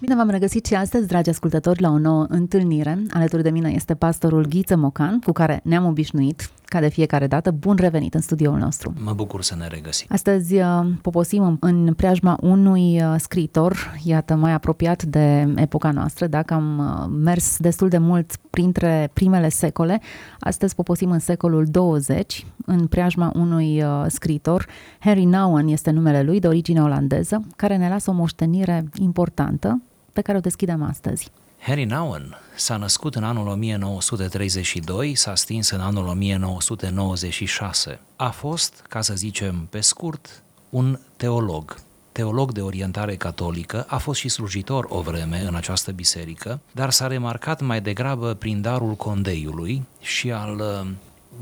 Bine v-am regăsit și astăzi, dragi ascultători, la o nouă întâlnire. Alături de mine este pastorul Ghiță Mocan, cu care ne-am obișnuit, ca de fiecare dată. Bun revenit în studioul nostru! Mă bucur să ne regăsim! Astăzi uh, poposim în preajma unui uh, scriitor, iată, mai apropiat de epoca noastră, dacă am uh, mers destul de mult printre primele secole. Astăzi poposim în secolul 20, în preajma unui scriitor. Harry Nouwen este numele lui, de origine olandeză, care ne lasă o moștenire importantă pe care o deschidem astăzi. Harry Nouwen s-a născut în anul 1932, s-a stins în anul 1996. A fost, ca să zicem pe scurt, un teolog, teolog de orientare catolică, a fost și slujitor o vreme în această biserică, dar s-a remarcat mai degrabă prin darul condeiului și al uh,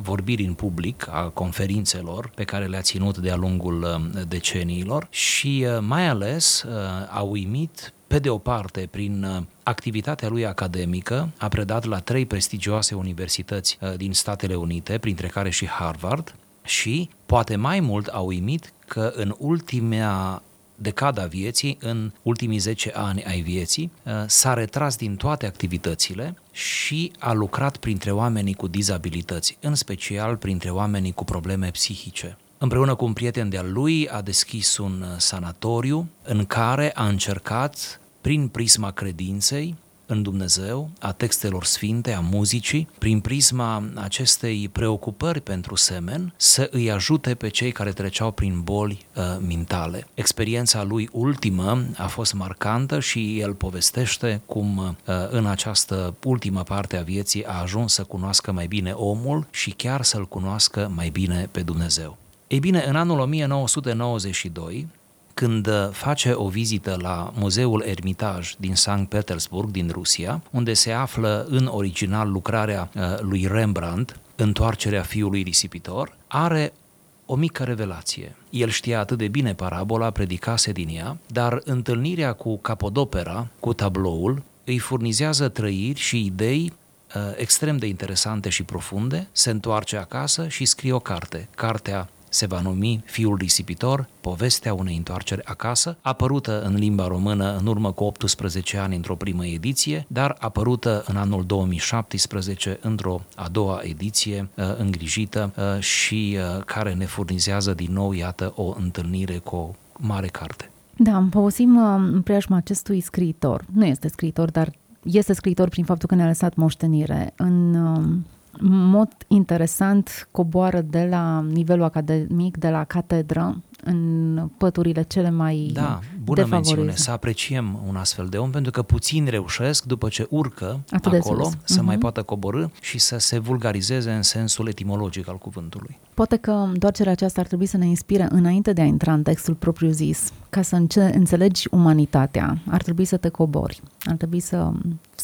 vorbirii în public, a conferințelor pe care le-a ținut de-a lungul uh, deceniilor și uh, mai ales a uimit pe de o parte, prin uh, activitatea lui academică, a predat la trei prestigioase universități uh, din Statele Unite, printre care și Harvard, și, poate mai mult, a uimit că în ultimea decada vieții, în ultimii 10 ani ai vieții, uh, s-a retras din toate activitățile și a lucrat printre oamenii cu dizabilități, în special printre oamenii cu probleme psihice. Împreună cu un prieten de-al lui a deschis un sanatoriu în care a încercat prin prisma credinței în Dumnezeu, a textelor sfinte, a muzicii, prin prisma acestei preocupări pentru semen, să îi ajute pe cei care treceau prin boli uh, mentale. Experiența lui ultimă a fost marcantă și el povestește cum uh, în această ultimă parte a vieții a ajuns să cunoască mai bine omul și chiar să-l cunoască mai bine pe Dumnezeu. Ei bine, în anul 1992, când uh, face o vizită la Muzeul Ermitaj din Sankt Petersburg, din Rusia, unde se află în original lucrarea uh, lui Rembrandt, Întoarcerea fiului risipitor, are o mică revelație. El știa atât de bine parabola, predicase din ea, dar întâlnirea cu capodopera, cu tabloul, îi furnizează trăiri și idei uh, extrem de interesante și profunde, se întoarce acasă și scrie o carte, cartea se va numi Fiul risipitor, povestea unei întoarceri acasă, apărută în limba română în urmă cu 18 ani într-o primă ediție, dar apărută în anul 2017 într-o a doua ediție uh, îngrijită uh, și uh, care ne furnizează din nou, iată, o întâlnire cu o mare carte. Da, povestim în preajma acestui scriitor. Nu este scriitor, dar este scriitor prin faptul că ne-a lăsat moștenire. În mod interesant coboară de la nivelul academic, de la catedră, în păturile cele mai Da, bună mențiune, să apreciem un astfel de om, pentru că puțin reușesc, după ce urcă Atât acolo, să uh-huh. mai poată coborâ și să se vulgarizeze în sensul etimologic al cuvântului. Poate că întoarcerea aceasta ar trebui să ne inspire înainte de a intra în textul propriu zis, ca să înțelegi umanitatea, ar trebui să te cobori, ar trebui să,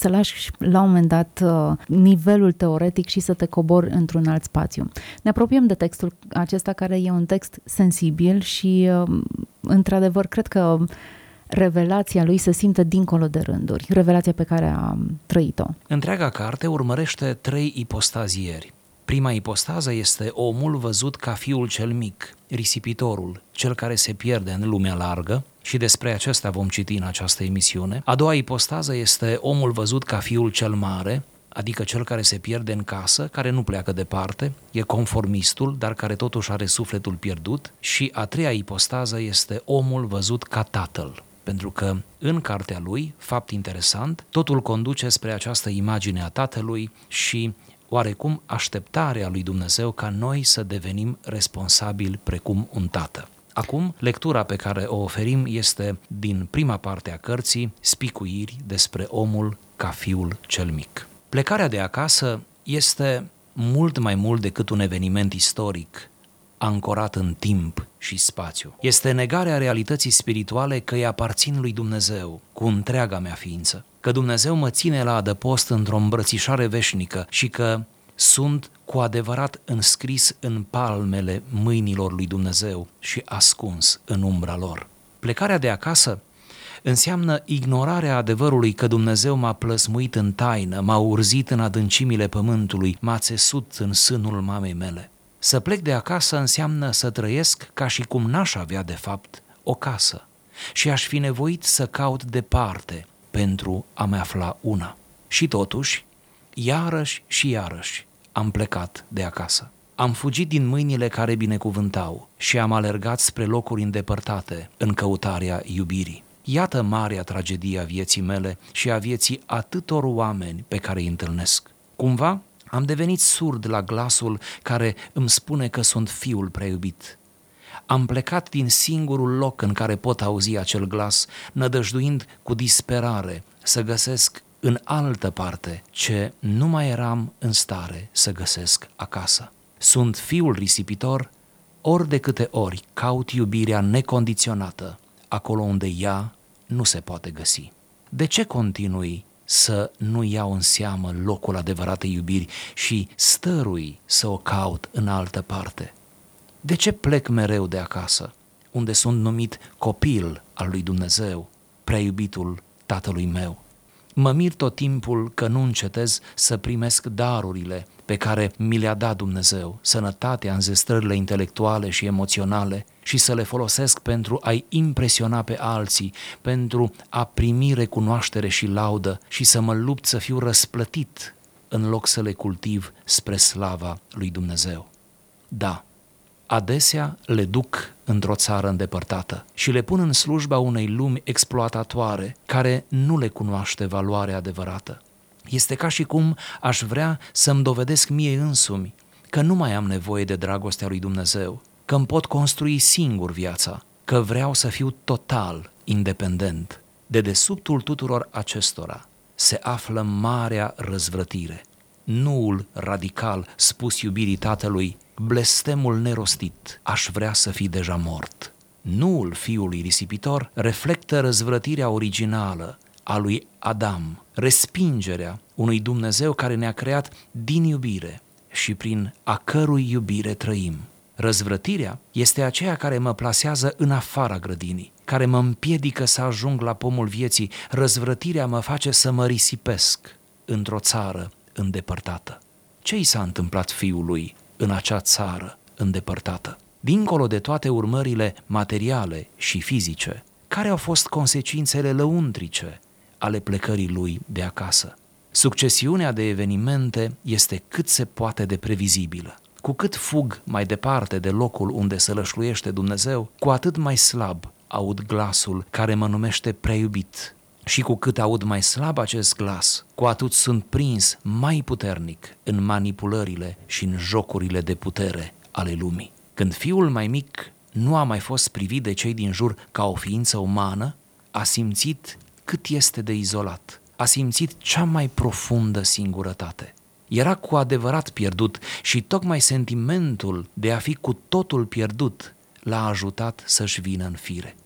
să lași la un moment dat uh, nivelul teoretic și să te cobori într-un alt spațiu. Ne apropiem de textul acesta care e un text sensibil și, uh, într-adevăr, cred că revelația lui se simte dincolo de rânduri, revelația pe care a trăit-o. Întreaga carte urmărește trei ipostazieri. Prima ipostază este omul văzut ca fiul cel mic, risipitorul, cel care se pierde în lumea largă, și despre acesta vom citi în această emisiune. A doua ipostază este omul văzut ca fiul cel mare, adică cel care se pierde în casă, care nu pleacă departe, e conformistul, dar care totuși are sufletul pierdut. Și a treia ipostază este omul văzut ca tatăl, pentru că în cartea lui, fapt interesant, totul conduce spre această imagine a tatălui și oarecum așteptarea lui Dumnezeu ca noi să devenim responsabili precum un tată. Acum, lectura pe care o oferim este din prima parte a cărții, Spicuiri despre omul ca fiul cel mic. Plecarea de acasă este mult mai mult decât un eveniment istoric ancorat în timp și spațiu. Este negarea realității spirituale că îi aparțin lui Dumnezeu cu întreaga mea ființă, că Dumnezeu mă ține la adăpost într-o îmbrățișare veșnică și că sunt cu adevărat înscris în palmele mâinilor lui Dumnezeu și ascuns în umbra lor. Plecarea de acasă înseamnă ignorarea adevărului că Dumnezeu m-a plăsmuit în taină, m-a urzit în adâncimile pământului, m-a țesut în sânul mamei mele. Să plec de acasă înseamnă să trăiesc ca și cum n-aș avea de fapt o casă și aș fi nevoit să caut departe, pentru a mai afla una. Și totuși, iarăși și iarăși am plecat de acasă. Am fugit din mâinile care binecuvântau și am alergat spre locuri îndepărtate în căutarea iubirii. Iată marea tragedie a vieții mele și a vieții atâtor oameni pe care îi întâlnesc. Cumva am devenit surd la glasul care îmi spune că sunt fiul preiubit. Am plecat din singurul loc în care pot auzi acel glas, nădăjduind cu disperare să găsesc în altă parte ce nu mai eram în stare să găsesc acasă. Sunt fiul risipitor, ori de câte ori caut iubirea necondiționată, acolo unde ea nu se poate găsi. De ce continui să nu iau în seamă locul adevăratei iubiri și stărui să o caut în altă parte? De ce plec mereu de acasă, unde sunt numit copil al lui Dumnezeu, preiubitul tatălui meu? Mă mir tot timpul că nu încetez să primesc darurile pe care mi le-a dat Dumnezeu, sănătatea, înzestrările intelectuale și emoționale și să le folosesc pentru a-i impresiona pe alții, pentru a primi recunoaștere și laudă și să mă lupt să fiu răsplătit în loc să le cultiv spre slava lui Dumnezeu. Da, adesea le duc într-o țară îndepărtată și le pun în slujba unei lumi exploatatoare care nu le cunoaște valoarea adevărată. Este ca și cum aș vrea să-mi dovedesc mie însumi că nu mai am nevoie de dragostea lui Dumnezeu, că îmi pot construi singur viața, că vreau să fiu total independent. De desubtul tuturor acestora se află marea răzvrătire, nuul radical spus iubirii tatălui, blestemul nerostit, aș vrea să fii deja mort. Nuul fiului risipitor reflectă răzvrătirea originală a lui Adam, respingerea unui Dumnezeu care ne-a creat din iubire și prin a cărui iubire trăim. Răzvrătirea este aceea care mă plasează în afara grădinii, care mă împiedică să ajung la pomul vieții. Răzvrătirea mă face să mă risipesc într-o țară îndepărtată. Ce i s-a întâmplat fiului în acea țară îndepărtată? Dincolo de toate urmările materiale și fizice, care au fost consecințele lăuntrice ale plecării lui de acasă? Succesiunea de evenimente este cât se poate de previzibilă. Cu cât fug mai departe de locul unde se lășluiește Dumnezeu, cu atât mai slab aud glasul care mă numește preiubit, și cu cât aud mai slab acest glas, cu atât sunt prins mai puternic în manipulările și în jocurile de putere ale lumii. Când fiul mai mic nu a mai fost privit de cei din jur ca o ființă umană, a simțit cât este de izolat, a simțit cea mai profundă singurătate. Era cu adevărat pierdut și tocmai sentimentul de a fi cu totul pierdut l-a ajutat să-și vină în fire.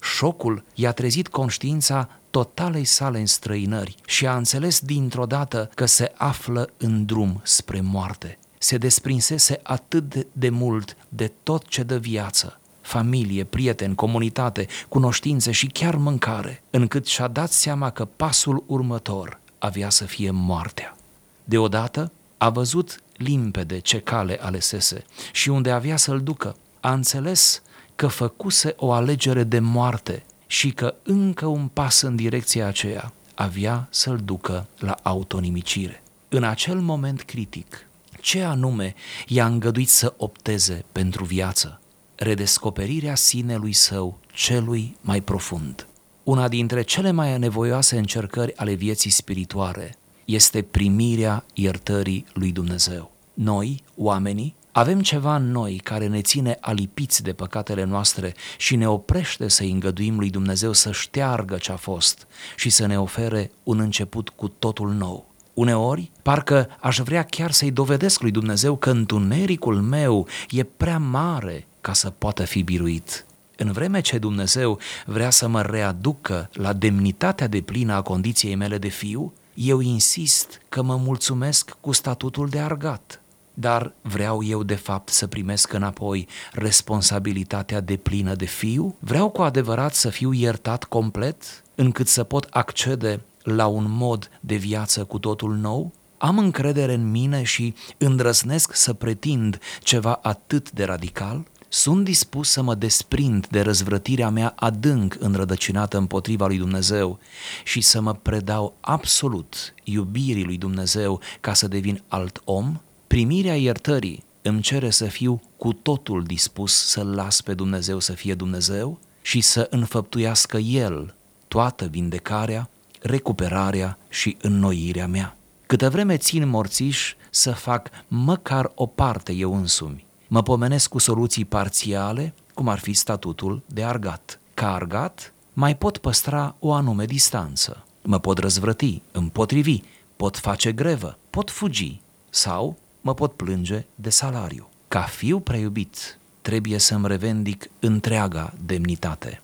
Șocul i-a trezit conștiința totalei sale înstrăinări și a înțeles dintr-o dată că se află în drum spre moarte. Se desprinsese atât de mult de tot ce dă viață, familie, prieteni, comunitate, cunoștințe și chiar mâncare, încât și-a dat seama că pasul următor avea să fie moartea. Deodată a văzut limpede ce cale alesese și unde avea să-l ducă. A înțeles că făcuse o alegere de moarte și că încă un pas în direcția aceea avea să-l ducă la autonimicire. În acel moment critic, ce anume i-a îngăduit să opteze pentru viață? Redescoperirea sinelui său celui mai profund. Una dintre cele mai nevoioase încercări ale vieții spirituale este primirea iertării lui Dumnezeu. Noi, oamenii, avem ceva în noi care ne ține alipiți de păcatele noastre și ne oprește să îngăduim lui Dumnezeu să șteargă ce a fost și să ne ofere un început cu totul nou. Uneori, parcă aș vrea chiar să-i dovedesc lui Dumnezeu că întunericul meu e prea mare ca să poată fi biruit. În vreme ce Dumnezeu vrea să mă readucă la demnitatea de plină a condiției mele de fiu, eu insist că mă mulțumesc cu statutul de argat dar vreau eu de fapt să primesc înapoi responsabilitatea de plină de fiu? Vreau cu adevărat să fiu iertat complet, încât să pot accede la un mod de viață cu totul nou? Am încredere în mine și îndrăznesc să pretind ceva atât de radical? Sunt dispus să mă desprind de răzvrătirea mea adânc înrădăcinată împotriva lui Dumnezeu și să mă predau absolut iubirii lui Dumnezeu ca să devin alt om? Primirea iertării îmi cere să fiu cu totul dispus să-L las pe Dumnezeu să fie Dumnezeu și să înfăptuiască El toată vindecarea, recuperarea și înnoirea mea. Câtă vreme țin morțiș să fac măcar o parte eu însumi, mă pomenesc cu soluții parțiale, cum ar fi statutul de argat. Ca argat, mai pot păstra o anume distanță. Mă pot răzvrăti, împotrivi, pot face grevă, pot fugi sau mă pot plânge de salariu. Ca fiu preiubit, trebuie să-mi revendic întreaga demnitate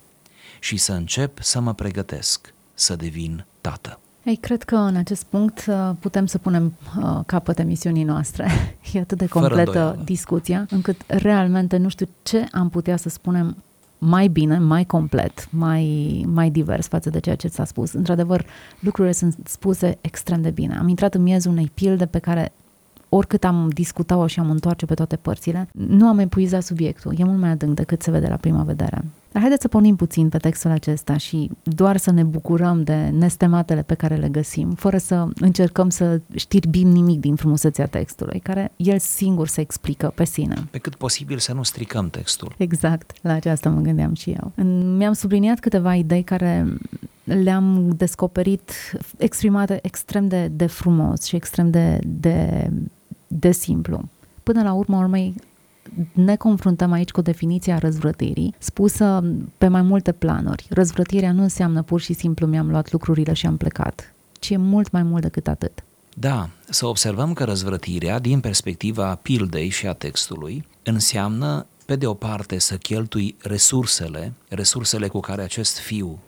și să încep să mă pregătesc să devin tată. Ei, cred că în acest punct uh, putem să punem uh, capăt emisiunii noastre. E atât de completă discuția, încât realmente nu știu ce am putea să spunem mai bine, mai complet, mai, mai divers față de ceea ce ți-a spus. Într-adevăr, lucrurile sunt spuse extrem de bine. Am intrat în miezul unei pilde pe care oricât am discutat-o și am întoarce pe toate părțile, nu am epuizat subiectul. E mult mai adânc decât se vede la prima vedere. Dar haideți să pornim puțin pe textul acesta și doar să ne bucurăm de nestematele pe care le găsim, fără să încercăm să știrbim nimic din frumusețea textului, care el singur se explică pe sine. Pe cât posibil să nu stricăm textul. Exact, la aceasta mă gândeam și eu. Mi-am subliniat câteva idei care le-am descoperit exprimate extrem de, de frumos și extrem de, de, de simplu. Până la urmă, urmei, ne confruntăm aici cu definiția răzvrătirii, spusă pe mai multe planuri. Răzvrătirea nu înseamnă pur și simplu mi-am luat lucrurile și am plecat, ci e mult mai mult decât atât. Da, să observăm că răzvrătirea, din perspectiva pildei și a textului, înseamnă, pe de o parte, să cheltui resursele, resursele cu care acest fiu,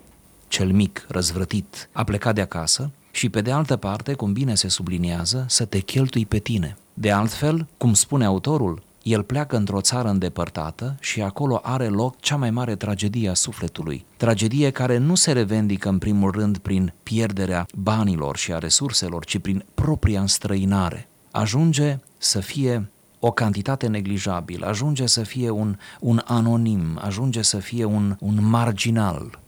cel mic, răzvrătit, a plecat de acasă, și pe de altă parte, cum bine se subliniază, să te cheltui pe tine. De altfel, cum spune autorul, el pleacă într-o țară îndepărtată și acolo are loc cea mai mare tragedie a sufletului. Tragedie care nu se revendică în primul rând prin pierderea banilor și a resurselor, ci prin propria înstrăinare. Ajunge să fie o cantitate neglijabilă, ajunge să fie un, un anonim, ajunge să fie un, un marginal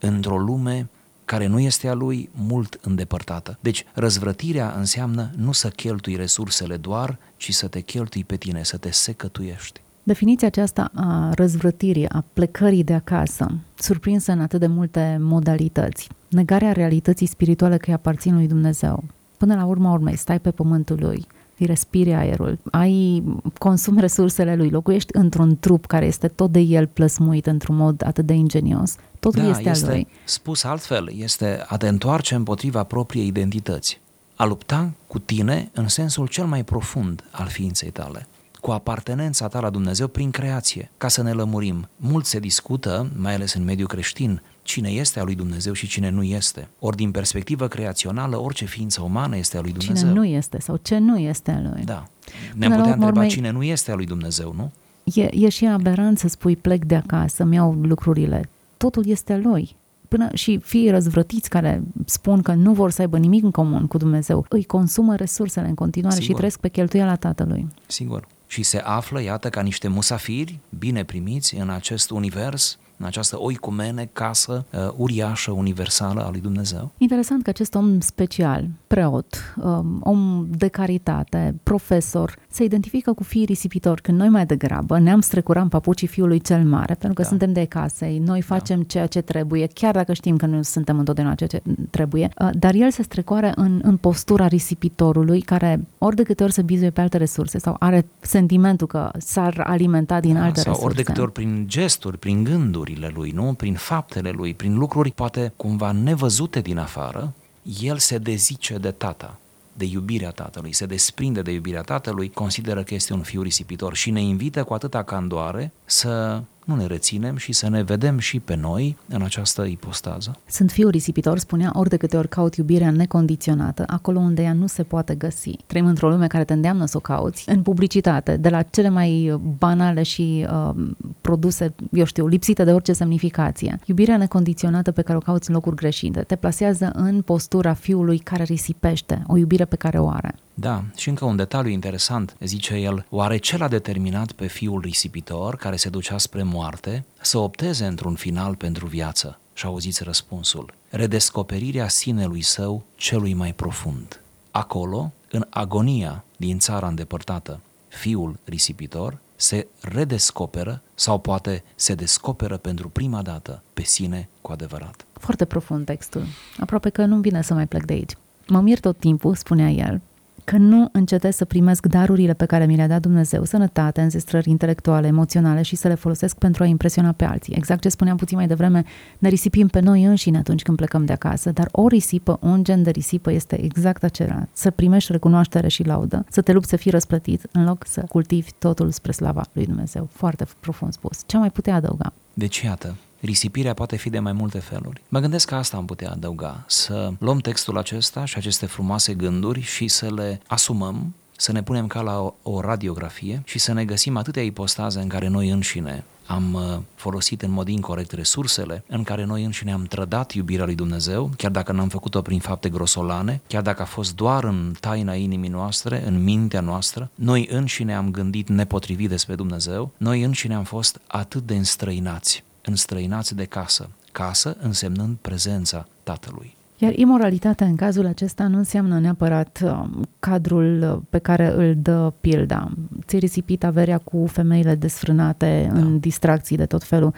într-o lume care nu este a lui mult îndepărtată. Deci răzvrătirea înseamnă nu să cheltui resursele doar, ci să te cheltui pe tine, să te secătuiești. Definiția aceasta a răzvrătirii, a plecării de acasă, surprinsă în atât de multe modalități, negarea realității spirituale că îi aparțin lui Dumnezeu. Până la urma urmei, stai pe pământul lui, îi respiri aerul, ai consum resursele lui, locuiești într-un trup care este tot de el plăsmuit într-un mod atât de ingenios, totul da, este, este al lui. Spus altfel, este a te întoarce împotriva propriei identități, a lupta cu tine în sensul cel mai profund al ființei tale cu apartenența ta la Dumnezeu prin creație. Ca să ne lămurim, mult se discută, mai ales în mediul creștin, cine este a lui Dumnezeu și cine nu este. Ori din perspectivă creațională, orice ființă umană este a lui Dumnezeu. Cine nu este sau ce nu este a lui. Da. Ne-am putea întreba urmei, cine nu este a lui Dumnezeu, nu? E, e și aberant să spui plec de acasă, îmi iau lucrurile. Totul este a lui până și fii răzvrătiți care spun că nu vor să aibă nimic în comun cu Dumnezeu, îi consumă resursele în continuare Sigur. și trăiesc pe cheltuiala tatălui. Sigur. Și se află, iată, ca niște musafiri bine primiți în acest univers în această oicumene, casă uh, uriașă, universală a lui Dumnezeu. Interesant că acest om special, preot, um, om de caritate, profesor, se identifică cu fiii risipitori, când noi mai degrabă ne-am strecurat în papucii fiului cel mare, pentru că da. suntem de casei, noi da. facem da. ceea ce trebuie, chiar dacă știm că nu suntem întotdeauna ceea ce trebuie, uh, dar el se strecoare în, în postura risipitorului, care ori de câte ori se bizuie pe alte resurse sau are sentimentul că s-ar alimenta din da, alte sau resurse. ori de câte ori prin gesturi, prin gânduri, gândurile lui, nu? Prin faptele lui, prin lucruri poate cumva nevăzute din afară, el se dezice de tata, de iubirea tatălui, se desprinde de iubirea tatălui, consideră că este un fiu risipitor și ne invită cu atâta candoare să nu ne reținem și să ne vedem și pe noi în această ipostază. Sunt fiul risipitor, spunea, ori de câte ori caut iubirea necondiționată, acolo unde ea nu se poate găsi. Trăim într-o lume care te îndeamnă să o cauți în publicitate, de la cele mai banale și uh, produse, eu știu, lipsite de orice semnificație. Iubirea necondiționată pe care o cauți în locuri greșite te plasează în postura fiului care risipește o iubire pe care o are. Da, și încă un detaliu interesant, zice el, oare ce l-a determinat pe fiul risipitor care se ducea spre moarte să opteze într-un final pentru viață? Și auziți răspunsul, redescoperirea sinelui său celui mai profund. Acolo, în agonia din țara îndepărtată, fiul risipitor se redescoperă sau poate se descoperă pentru prima dată pe sine cu adevărat. Foarte profund textul. Aproape că nu vine să mai plec de aici. Mă mir tot timpul, spunea el, că nu încetez să primesc darurile pe care mi le-a dat Dumnezeu, sănătate, înzestrări intelectuale, emoționale și să le folosesc pentru a impresiona pe alții. Exact ce spuneam puțin mai devreme, ne risipim pe noi înșine atunci când plecăm de acasă, dar o risipă, un gen de risipă este exact acela, să primești recunoaștere și laudă, să te lupți să fii răsplătit, în loc să cultivi totul spre slava lui Dumnezeu. Foarte profund spus. Ce mai putea adăuga? Deci, iată, Risipirea poate fi de mai multe feluri. Mă gândesc că asta am putea adăuga, să luăm textul acesta și aceste frumoase gânduri și să le asumăm, să ne punem ca la o, o radiografie și să ne găsim atâtea ipostaze în care noi înșine am uh, folosit în mod incorrect resursele, în care noi înșine am trădat iubirea lui Dumnezeu, chiar dacă n-am făcut-o prin fapte grosolane, chiar dacă a fost doar în taina inimii noastre, în mintea noastră, noi înșine am gândit nepotrivit despre Dumnezeu, noi înșine am fost atât de înstrăinați înstrăinați de casă, casă însemnând prezența Tatălui. Iar imoralitatea în cazul acesta nu înseamnă neapărat uh, cadrul pe care îl dă pilda. Ți risipit averea cu femeile desfrânate da. în distracții de tot felul.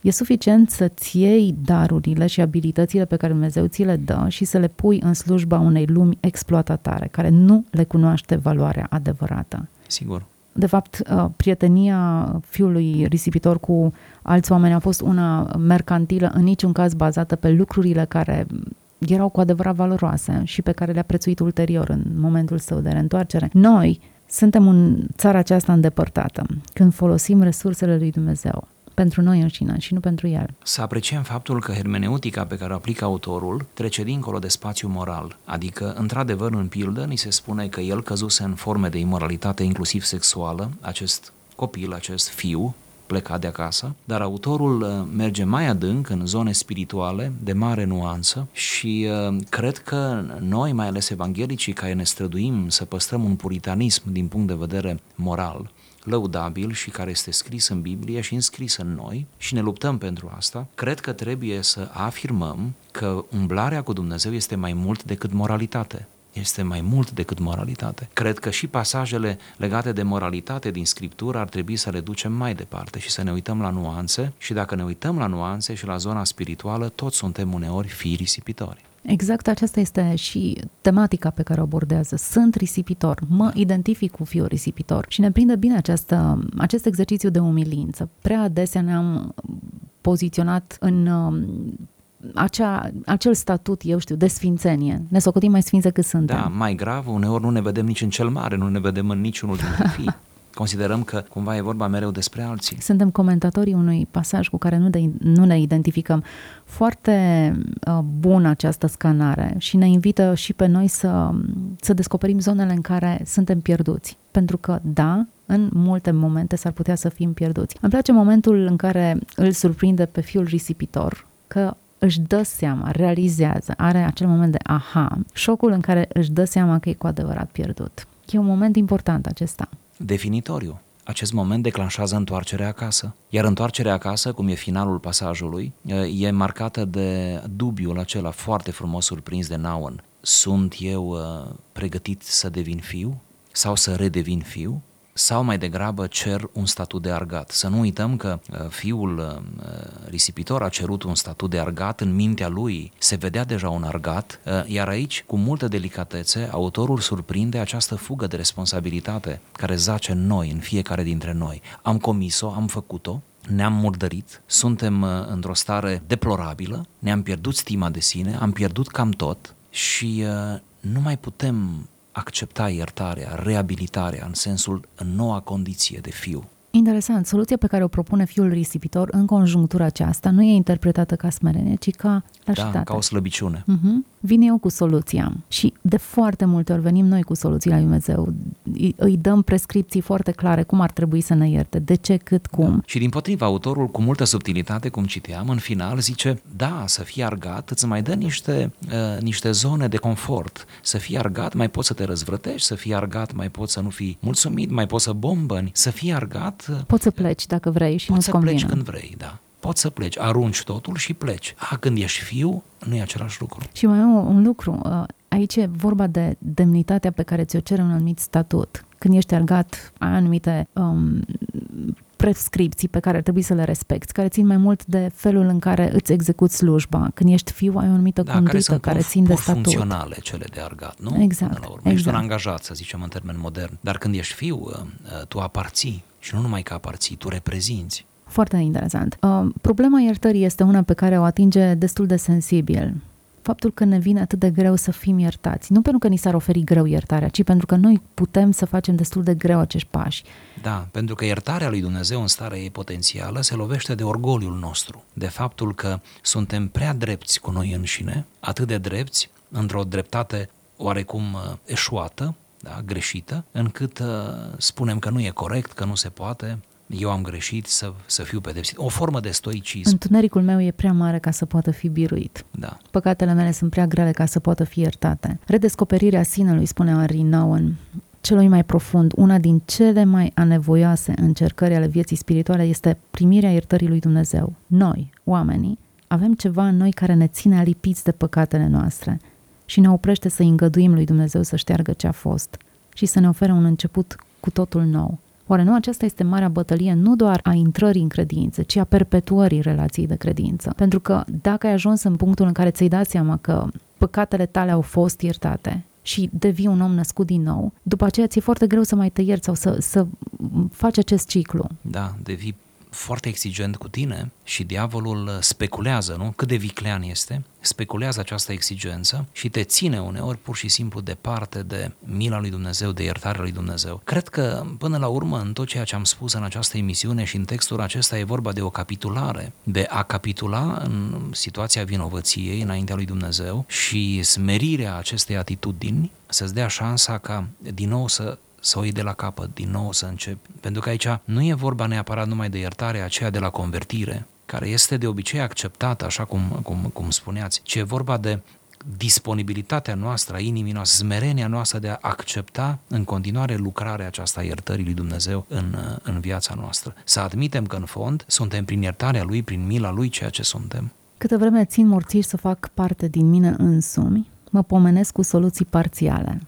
E suficient să-ți iei darurile și abilitățile pe care Dumnezeu ți le dă și să le pui în slujba unei lumi exploatatare, care nu le cunoaște valoarea adevărată. Sigur. De fapt, uh, prietenia fiului risipitor cu alți oameni a fost una mercantilă, în niciun caz bazată pe lucrurile care erau cu adevărat valoroase și pe care le-a prețuit ulterior în momentul său de reîntoarcere. Noi suntem în țara aceasta îndepărtată, când folosim resursele lui Dumnezeu pentru noi înșine și nu pentru el. Să apreciem faptul că hermeneutica pe care o aplică autorul trece dincolo de spațiu moral, adică, într-adevăr, în pildă, ni se spune că el căzuse în forme de imoralitate, inclusiv sexuală, acest copil, acest fiu, plecat de acasă, dar autorul uh, merge mai adânc în zone spirituale de mare nuanță și uh, cred că noi, mai ales evanghelicii, care ne străduim să păstrăm un puritanism din punct de vedere moral, lăudabil și care este scris în Biblie și înscris în noi și ne luptăm pentru asta, cred că trebuie să afirmăm că umblarea cu Dumnezeu este mai mult decât moralitate este mai mult decât moralitate. Cred că și pasajele legate de moralitate din Scriptură ar trebui să le ducem mai departe și să ne uităm la nuanțe și dacă ne uităm la nuanțe și la zona spirituală, toți suntem uneori fii risipitori. Exact aceasta este și tematica pe care o abordează. Sunt risipitor, mă identific cu fiul risipitor și ne prinde bine această, acest exercițiu de umilință. Prea adesea ne-am poziționat în um, acea, acel statut, eu știu, de sfințenie. Ne socotim mai sfințe cât suntem. Da, mai grav, uneori nu ne vedem nici în cel mare, nu ne vedem în niciunul dintre fii. Considerăm că cumva e vorba mereu despre alții. Suntem comentatorii unui pasaj cu care nu, de, nu ne identificăm. Foarte uh, bună această scanare și ne invită și pe noi să, să descoperim zonele în care suntem pierduți. Pentru că, da, în multe momente s-ar putea să fim pierduți. Îmi place momentul în care îl surprinde pe fiul risipitor că își dă seama, realizează, are acel moment de aha, șocul în care își dă seama că e cu adevărat pierdut. E un moment important acesta. Definitoriu. Acest moment declanșează întoarcerea acasă. Iar întoarcerea acasă, cum e finalul pasajului, e marcată de dubiul acela foarte frumos surprins de Nauen. Sunt eu uh, pregătit să devin fiu? Sau să redevin fiu? Sau mai degrabă cer un statut de argat. Să nu uităm că uh, fiul uh, risipitor a cerut un statut de argat, în mintea lui se vedea deja un argat, uh, iar aici, cu multă delicatețe, autorul surprinde această fugă de responsabilitate care zace în noi, în fiecare dintre noi. Am comis-o, am făcut-o, ne-am murdărit, suntem într-o stare deplorabilă, ne-am pierdut stima de sine, am pierdut cam tot și nu mai putem accepta iertarea, reabilitarea în sensul în noua condiție de fiu. Interesant. Soluția pe care o propune fiul risipitor în conjunctura aceasta nu e interpretată ca smerenie, ci ca lașitate. Da, ca o slăbiciune. Uh-huh. Vin eu cu soluția. Și de foarte multe ori venim noi cu soluții la Dumnezeu. Îi dăm prescripții foarte clare cum ar trebui să ne ierte, de ce, cât, cum. Da. Și din potriva, autorul cu multă subtilitate, cum citeam, în final zice, da, să fii argat îți mai dă niște, uh, niște zone de confort. Să fii argat, mai poți să te răzvrătești, să fii argat, mai poți să nu fii mulțumit, mai poți să bombăni, să fii argat. Uh, poți să pleci dacă vrei și nu-ți să convine. pleci când vrei, da poți să pleci, arunci totul și pleci. A, când ești fiu, nu e același lucru. Și mai am un lucru, uh, aici e vorba de demnitatea pe care ți-o cere un anumit statut. Când ești argat, ai anumite um, prescripții pe care ar trebui să le respecti, care țin mai mult de felul în care îți execuți slujba. Când ești fiu, ai o anumită da, conduită care, care țin de statut. funcționale cele de argat, nu? Exact. Până la urmă. Exact. Ești un angajat, să zicem în termen modern. Dar când ești fiu, uh, uh, tu aparții și nu numai că aparții, tu reprezinți. Foarte interesant. Uh, problema iertării este una pe care o atinge destul de sensibil. Faptul că ne vine atât de greu să fim iertați. Nu pentru că ni s-ar oferi greu iertarea, ci pentru că noi putem să facem destul de greu acești pași. Da, pentru că iertarea lui Dumnezeu în starea ei potențială se lovește de orgoliul nostru, de faptul că suntem prea drepți cu noi înșine, atât de drepți, într-o dreptate oarecum uh, eșuată, da, greșită, încât uh, spunem că nu e corect, că nu se poate, eu am greșit să, să fiu pedepsit. O formă de stoicism. Întunericul meu e prea mare ca să poată fi biruit. Da. Păcatele mele sunt prea grele ca să poată fi iertate. Redescoperirea sinelui, spune Henry Nouwen, celui mai profund, una din cele mai anevoioase încercări ale vieții spirituale este primirea iertării lui Dumnezeu. Noi, oamenii, avem ceva în noi care ne ține alipiți de păcatele noastre și ne oprește să îngăduim lui Dumnezeu să șteargă ce a fost și să ne ofere un început cu totul nou. Oare nu aceasta este marea bătălie nu doar a intrării în credință, ci a perpetuării relației de credință? Pentru că dacă ai ajuns în punctul în care ți-ai dat seama că păcatele tale au fost iertate și devii un om născut din nou, după aceea ți-e foarte greu să mai te ierți sau să, să faci acest ciclu. Da, devii foarte exigent cu tine și diavolul speculează, nu? Cât de viclean este, speculează această exigență și te ține uneori pur și simplu departe de mila lui Dumnezeu, de iertarea lui Dumnezeu. Cred că, până la urmă, în tot ceea ce am spus în această emisiune și în textul acesta e vorba de o capitulare, de a capitula în situația vinovăției înaintea lui Dumnezeu și smerirea acestei atitudini să-ți dea șansa ca din nou să să o iei de la capăt, din nou să începi. Pentru că aici nu e vorba neapărat numai de iertare aceea de la convertire, care este de obicei acceptată, așa cum, cum, cum spuneați, ci e vorba de disponibilitatea noastră, a inimii noastre, smerenia noastră de a accepta în continuare lucrarea aceasta a iertării lui Dumnezeu în, în viața noastră. Să admitem că în fond suntem prin iertarea Lui, prin mila Lui, ceea ce suntem. Câte vreme țin morțiși să fac parte din mine însumi, mă pomenesc cu soluții parțiale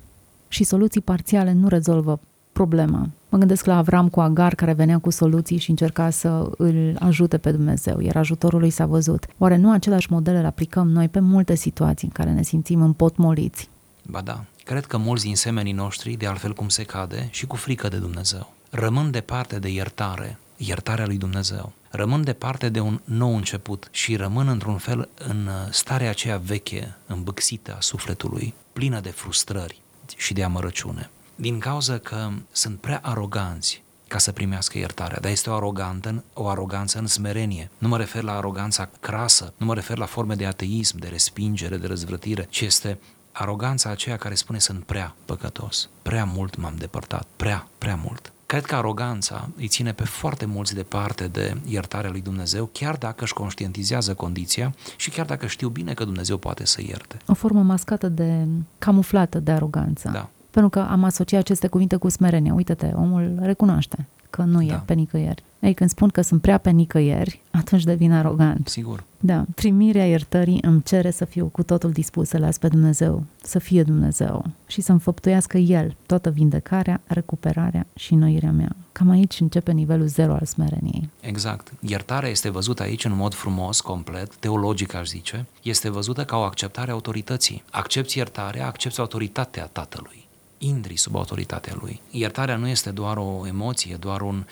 și soluții parțiale nu rezolvă problema. Mă gândesc la Avram cu Agar care venea cu soluții și încerca să îl ajute pe Dumnezeu, iar ajutorul lui s-a văzut. Oare nu același model îl aplicăm noi pe multe situații în care ne simțim împotmoliți? Ba da, cred că mulți din semenii noștri, de altfel cum se cade, și cu frică de Dumnezeu, rămân departe de iertare, iertarea lui Dumnezeu. Rămân departe de un nou început și rămân într-un fel în starea aceea veche, îmbâxită a sufletului, plină de frustrări, și de amărăciune. Din cauza că sunt prea aroganți ca să primească iertarea, dar este o, arogantă, o aroganță în smerenie. Nu mă refer la aroganța crasă, nu mă refer la forme de ateism, de respingere, de răzvrătire, ci este aroganța aceea care spune sunt prea păcătos, prea mult m-am depărtat, prea, prea mult. Cred că aroganța îi ține pe foarte mulți departe de iertarea lui Dumnezeu, chiar dacă își conștientizează condiția și chiar dacă știu bine că Dumnezeu poate să ierte. O formă mascată de camuflată de aroganță. Da. Pentru că am asociat aceste cuvinte cu smerenie. Uite-te, omul recunoaște că nu da. e pe nicăieri. Ei, când spun că sunt prea pe nicăieri, atunci devin arogant. Sigur. Da. Primirea iertării îmi cere să fiu cu totul dispus să las pe Dumnezeu, să fie Dumnezeu și să înfăptuiască El toată vindecarea, recuperarea și noirea mea. Cam aici începe nivelul zero al smereniei. Exact. Iertarea este văzută aici în mod frumos, complet, teologic aș zice. Este văzută ca o acceptare a autorității. Accepți iertarea, accepți autoritatea Tatălui intri sub autoritatea lui. Iertarea nu este doar o emoție, doar un,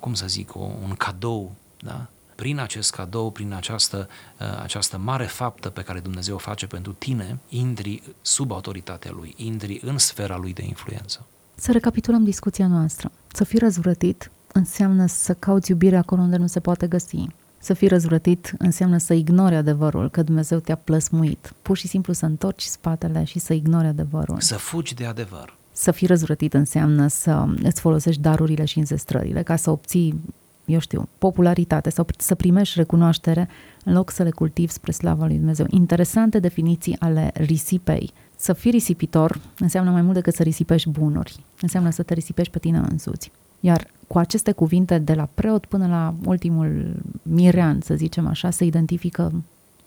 cum să zic, un cadou, da? Prin acest cadou, prin această, uh, această mare faptă pe care Dumnezeu o face pentru tine, intri sub autoritatea lui, intri în sfera lui de influență. Să recapitulăm discuția noastră. Să fii răzvrătit înseamnă să cauți iubirea acolo unde nu se poate găsi. Să fii răzvrătit înseamnă să ignori adevărul, că Dumnezeu te-a plăsmuit. Pur și simplu să întorci spatele și să ignori adevărul. Să fugi de adevăr. Să fii răzvrătit înseamnă să îți folosești darurile și înzestrările ca să obții, eu știu, popularitate sau să primești recunoaștere în loc să le cultivi spre slava lui Dumnezeu. Interesante definiții ale risipei. Să fii risipitor înseamnă mai mult decât să risipești bunuri. Înseamnă să te risipești pe tine însuți. Iar cu aceste cuvinte, de la preot până la ultimul mirean, să zicem așa, se identifică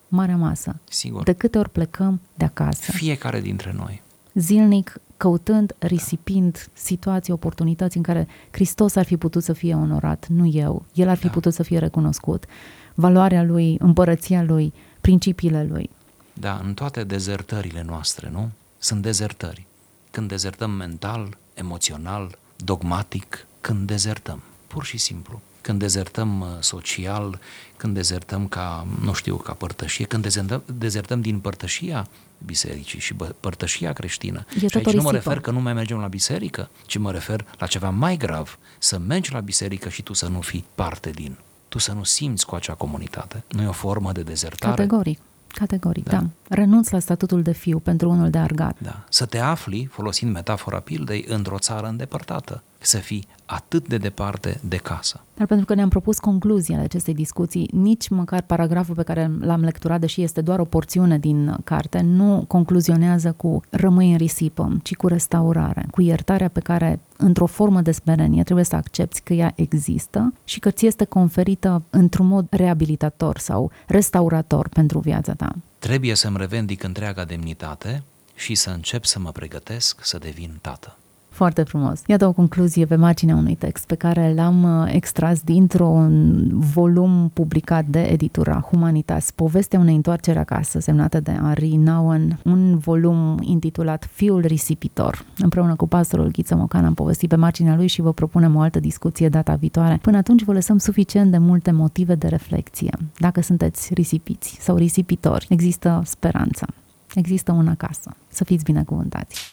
marea masă. Sigur. De câte ori plecăm de acasă. Fiecare dintre noi. Zilnic, căutând, risipind situații, oportunități în care Hristos ar fi putut să fie onorat, nu eu. El ar fi da. putut să fie recunoscut. Valoarea lui, împărăția lui, principiile lui. Da, în toate dezertările noastre, nu? Sunt dezertări. Când dezertăm mental, emoțional, dogmatic, când dezertăm, pur și simplu. Când dezertăm uh, social, când dezertăm ca, nu știu, ca părtășie, când dezertăm, dezertăm din părtășia bisericii și părtășia creștină. E și aici nu mă refer că nu mai mergem la biserică, ci mă refer la ceva mai grav, să mergi la biserică și tu să nu fii parte din, tu să nu simți cu acea comunitate. Nu e o formă de dezertare. Categoric. Categoric, da. da. Renunț la statutul de fiu pentru unul de argat. Da. Să te afli, folosind metafora pildei, într-o țară îndepărtată. Să fii atât de departe de casă. Dar pentru că ne-am propus concluzia acestei discuții, nici măcar paragraful pe care l-am lecturat, deși este doar o porțiune din carte, nu concluzionează cu rămâi în risipă, ci cu restaurare, cu iertarea pe care, într-o formă de smerenie, trebuie să accepti că ea există și că ți este conferită într-un mod reabilitator sau restaurator pentru viața ta. Trebuie să-mi revendic întreaga demnitate și să încep să mă pregătesc să devin tată. Foarte frumos. Iată o concluzie pe marginea unui text pe care l-am uh, extras dintr-un volum publicat de editura Humanitas, Povestea unei întoarcere acasă, semnată de Ari Nauen, un volum intitulat Fiul risipitor. Împreună cu pastorul Ghiță Mocan am povestit pe marginea lui și vă propunem o altă discuție data viitoare. Până atunci vă lăsăm suficient de multe motive de reflexie. Dacă sunteți risipiți sau risipitori, există speranță. Există una acasă. Să fiți binecuvântați!